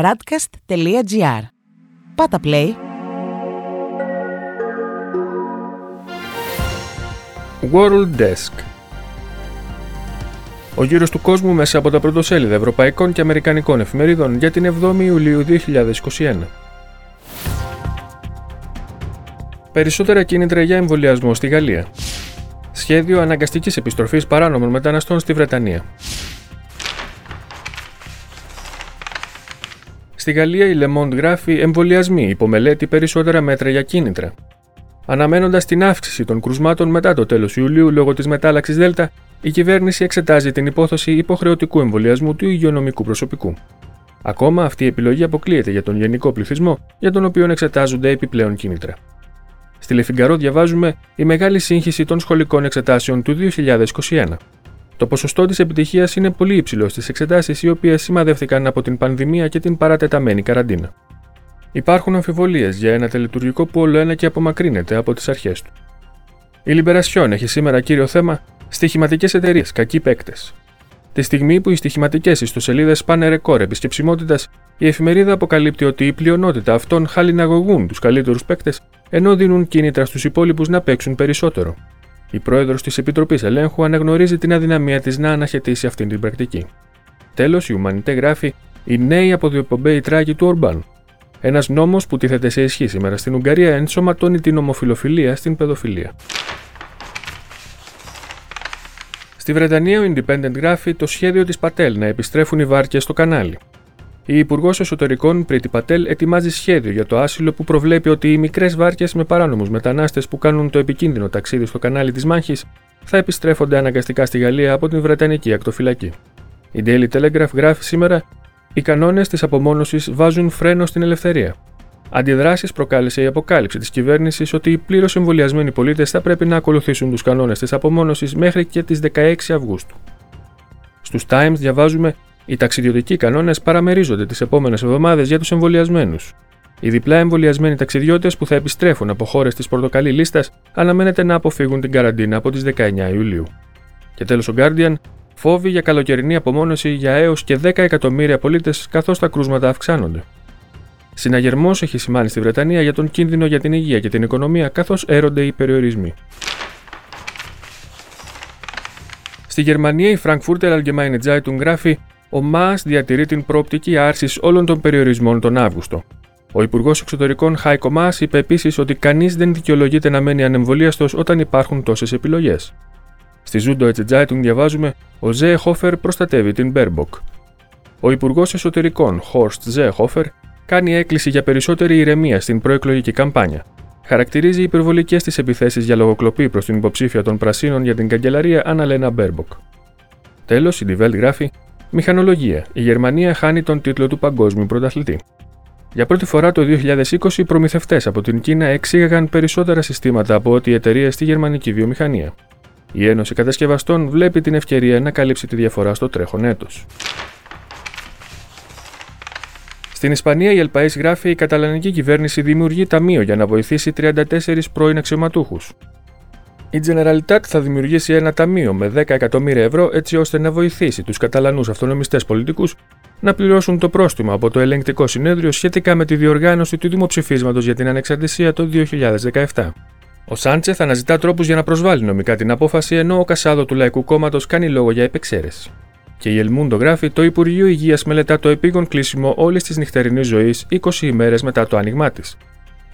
radcast.gr. Πάτα play. World Desk Ο γύρος του κόσμου μέσα από τα πρωτοσέλιδα ευρωπαϊκών και αμερικανικών εφημερίδων για την 7η Ιουλίου 2021. Περισσότερα κίνητρα για εμβολιασμό στη Γαλλία. Σχέδιο αναγκαστικής επιστροφής παράνομων μεταναστών στη Βρετανία. Στη Γαλλία η Le Monde γράφει εμβολιασμοί υπομελέτη περισσότερα μέτρα για κίνητρα. Αναμένοντας την αύξηση των κρουσμάτων μετά το τέλος Ιουλίου λόγω της μετάλλαξης Δέλτα, η κυβέρνηση εξετάζει την υπόθεση υποχρεωτικού εμβολιασμού του υγειονομικού προσωπικού. Ακόμα αυτή η επιλογή αποκλείεται για τον γενικό πληθυσμό, για τον οποίο εξετάζονται επιπλέον κίνητρα. Στη Λεφιγκαρό διαβάζουμε η μεγάλη σύγχυση των σχολικών εξετάσεων του 2021. Το ποσοστό της επιτυχίας είναι πολύ υψηλό στις εξετάσεις οι οποίες σημαδεύτηκαν από την πανδημία και την παρατεταμένη καραντίνα. Υπάρχουν αμφιβολίες για ένα τελετουργικό που όλο ένα και απομακρύνεται από τις αρχές του. Η Λιμπερασιόν έχει σήμερα κύριο θέμα στοιχηματικές εταιρείες, κακοί παίκτες. Τη στιγμή που οι στοιχηματικές ιστοσελίδες πάνε ρεκόρ επισκεψιμότητας, η εφημερίδα αποκαλύπτει ότι η πλειονότητα αυτών χαλιναγωγούν τους καλύτερους παίκτες, ενώ δίνουν κίνητρα στους υπόλοιπους να παίξουν περισσότερο. Η πρόεδρος της Επιτροπής Ελέγχου αναγνωρίζει την αδυναμία της να αναχαιτήσει αυτή την πρακτική. Τέλος, η Ουμανιτέ γράφει: Οι νέοι αποδιοπομπαίοι τράγοι του Ορμπάν. Ένας νόμος που τίθεται σε ισχύ σήμερα στην Ουγγαρία ενσωματώνει την ομοφιλοφιλία στην παιδοφιλία. Στη Βρετανία, ο Independent γράφει το σχέδιο της Πατέλ να επιστρέφουν οι βάρκες στο κανάλι. Η Υπουργός Εσωτερικών Πρίτη Πατέλ ετοιμάζει σχέδιο για το άσυλο που προβλέπει ότι οι μικρές βάρκες με παράνομους μετανάστες που κάνουν το επικίνδυνο ταξίδι στο κανάλι της Μάχης θα επιστρέφονται αναγκαστικά στη Γαλλία από την Βρετανική ακτοφυλακή. Η Daily Telegraph γράφει σήμερα: Οι κανόνες της απομόνωσης βάζουν φρένο στην ελευθερία. Αντιδράσεις προκάλεσε η αποκάλυψη της κυβέρνησης ότι οι πλήρως εμβολιασμένοι πολίτες θα πρέπει να ακολουθήσουν τους κανόνες της απομόνωσης μέχρι και τις 16 Αυγούστου. Στους Times διαβάζουμε οι ταξιδιωτικοί κανόνες παραμερίζονται τις επόμενες εβδομάδες για τους εμβολιασμένους. Οι διπλά εμβολιασμένοι ταξιδιώτες που θα επιστρέφουν από χώρες της πορτοκαλί λίστας αναμένεται να αποφύγουν την καραντίνα από τις 19 Ιουλίου. Και τέλος ο Guardian, φόβοι για καλοκαιρινή απομόνωση για έως και 10 εκατομμύρια πολίτες καθώς τα κρούσματα αυξάνονται. Συναγερμός έχει σημάνει στη Βρετανία για τον κίνδυνο για την υγεία και την οικονομία καθώς έρονται οι περιορισμοί. Στη Γερμανία, η Frankfurter Allgemeine Zeitung γράφει: Ο ΜΑΣ διατηρεί την προοπτική άρσης όλων των περιορισμών τον Αύγουστο. Ο Υπουργός Εξωτερικών Χάικο Μα είπε επίσης ότι κανείς δεν δικαιολογείται να μένει ανεμβολίαστος όταν υπάρχουν τόσες επιλογές. Στη Süddeutsche Zeitung διαβάζουμε: Ο Ζεεχόφερ προστατεύει την Μπέρμποκ. Ο Υπουργός Εσωτερικών Χόρστ Ζεεχόφερ κάνει έκκληση για περισσότερη ηρεμία στην προεκλογική καμπάνια. Χαρακτηρίζει υπερβολικές τις επιθέσεις για λογοκλοπή προς την υποψήφια των Πρασίνων για την καγκελαρία Αναλένα Μπέρμποκ. Τέλος, η Die Welt γράφει: Μηχανολογία. Η Γερμανία χάνει τον τίτλο του παγκόσμιου πρωταθλητή. Για πρώτη φορά το 2020, οι προμηθευτές από την Κίνα εξήγαγαν περισσότερα συστήματα από ό,τι οι εταιρείες στη γερμανική βιομηχανία. Η Ένωση Κατασκευαστών βλέπει την ευκαιρία να καλύψει τη διαφορά στο τρέχον έτος. Στην Ισπανία, η Ελπαή γράφει: Η καταλανική κυβέρνηση δημιουργεί ταμείο για να βοηθήσει 34 πρώην αξιωματούχους. Η Generalitat θα δημιουργήσει ένα ταμείο με 10 εκατομμύρια ευρώ έτσι ώστε να βοηθήσει τους Καταλανούς αυτονομιστές πολιτικούς να πληρώσουν το πρόστιμο από το ελεγκτικό συνέδριο σχετικά με τη διοργάνωση του δημοψηφίσματος για την ανεξαρτησία το 2017. Ο Σάντσεθ αναζητά τρόπους για να προσβάλλει νομικά την απόφαση, ενώ ο Κασάδο του Λαϊκού Κόμματος κάνει λόγο για επεξαίρεση. Και η Ελμούντο γράφει: Το Υπουργείο Υγείας μελετά το επίγον κλείσιμο όλης της νυχτερινής ζωής 20 ημέρες μετά το άνοιγμά της.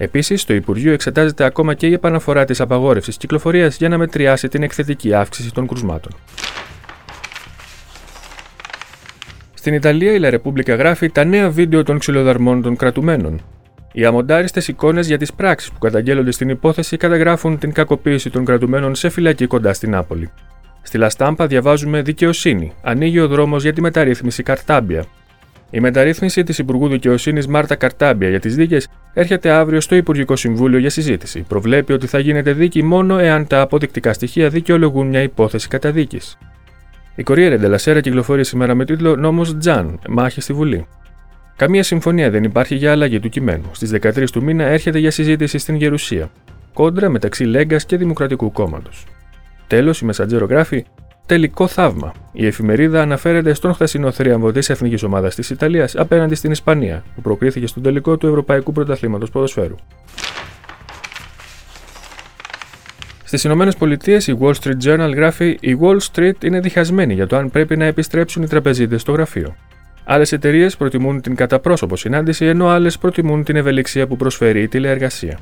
Επίσης, το Υπουργείο εξετάζεται ακόμα και η επαναφορά της απαγόρευσης κυκλοφορίας για να μετριάσει την εκθετική αύξηση των κρουσμάτων. Στην Ιταλία, η Λα γράφει τα νέα βίντεο των ξυλοδαρμών των κρατουμένων. Οι αμοντάριστες εικόνες για τις πράξεις που καταγγέλλονται στην υπόθεση καταγράφουν την κακοποίηση των κρατουμένων σε φυλακή κοντά στην Νάπολη. Στη Λαστάμπα διαβάζουμε Δικαιοσύνη. Ανοίγει ο δρόμος για τη μεταρρύθμιση Καρτάμπια. Η μεταρρύθμιση της Υπουργού Δικαιοσύνης Μάρτα Καρτάμπια για τις δίκες έρχεται αύριο στο Υπουργικό Συμβούλιο για συζήτηση. Προβλέπει ότι θα γίνεται δίκη μόνο εάν τα αποδεικτικά στοιχεία δικαιολογούν μια υπόθεση καταδίκης. Η Κορία Ντελασέρα κυκλοφορεί σήμερα με τίτλο Νόμος Τζαν, μάχη στη Βουλή. Καμία συμφωνία δεν υπάρχει για αλλαγή του κειμένου. Στις 13 του μήνα έρχεται για συζήτηση στην Γερουσία. Κόντρα μεταξύ Λέγκας και Δημοκρατικού Κόμματος. Τέλος, η Μεσαντζέρο γράφει: τελικό θαύμα. Η εφημερίδα αναφέρεται στον χθεσινό θρίαμβο της εθνικής ομάδας της Ιταλίας απέναντι στην Ισπανία, που προκρίθηκε στον τελικό του Ευρωπαϊκού Πρωταθλήματος Ποδοσφαίρου. Στις Ηνωμένες Πολιτείες, η Wall Street Journal γράφει: Η Wall Street είναι διχασμένη για το αν πρέπει να επιστρέψουν οι τραπεζίτες στο γραφείο. Άλλες εταιρείες προτιμούν την καταπρόσωπο συνάντηση, ενώ άλλες προτιμούν την ευελιξία που προσφέρει η τηλεεργασία.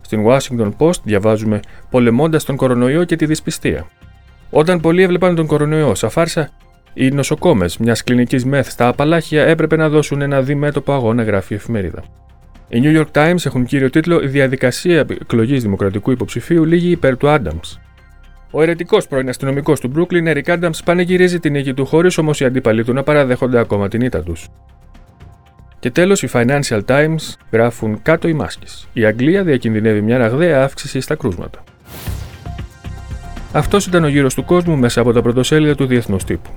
Στην Washington Post διαβάζουμε πολεμώντας τον κορονοϊό και τη δυσπιστία. Όταν πολλοί έβλεπαν τον κορονοϊό σαν φάρσα, οι νοσοκόμες μιας κλινικής μεθ στα Απαλάχια έπρεπε να δώσουν ένα διμέτωπο αγώνα, γράφει η εφημερίδα. Οι New York Times έχουν κύριο τίτλο Η διαδικασία εκλογής δημοκρατικού υποψηφίου λίγη υπέρ του Άνταμ. Ο ερετικό πρώην αστυνομικός του Brooklyn, Eric Adams, πανεγυρίζει την νίκη του χωρίς όμως οι αντίπαλοι του να παραδέχονται ακόμα την ήττα τους. Και τέλος, οι Financial Times γράφουν κάτω οι μάσκες. Η Αγγλία διακινδυνεύει μια ραγδαία αύξηση στα κρούσματα. Αυτός ήταν ο γύρος του κόσμου μέσα από τα πρωτοσέλιδα του διεθνούς τύπου.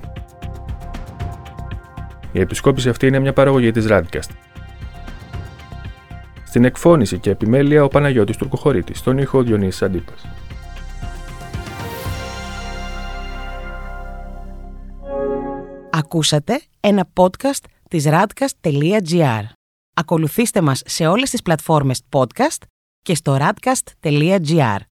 Η επισκόπηση αυτή είναι μια παραγωγή της Radcast. Στην εκφώνηση και επιμέλεια ο Παναγιώτης Τουρκοχωρήτης, στον ήχο Διονύσης Αντίπας. Ακούσατε ένα podcast της radcast.gr. Ακολουθήστε μας σε όλες τις πλατφόρμες podcast και στο radcast.gr.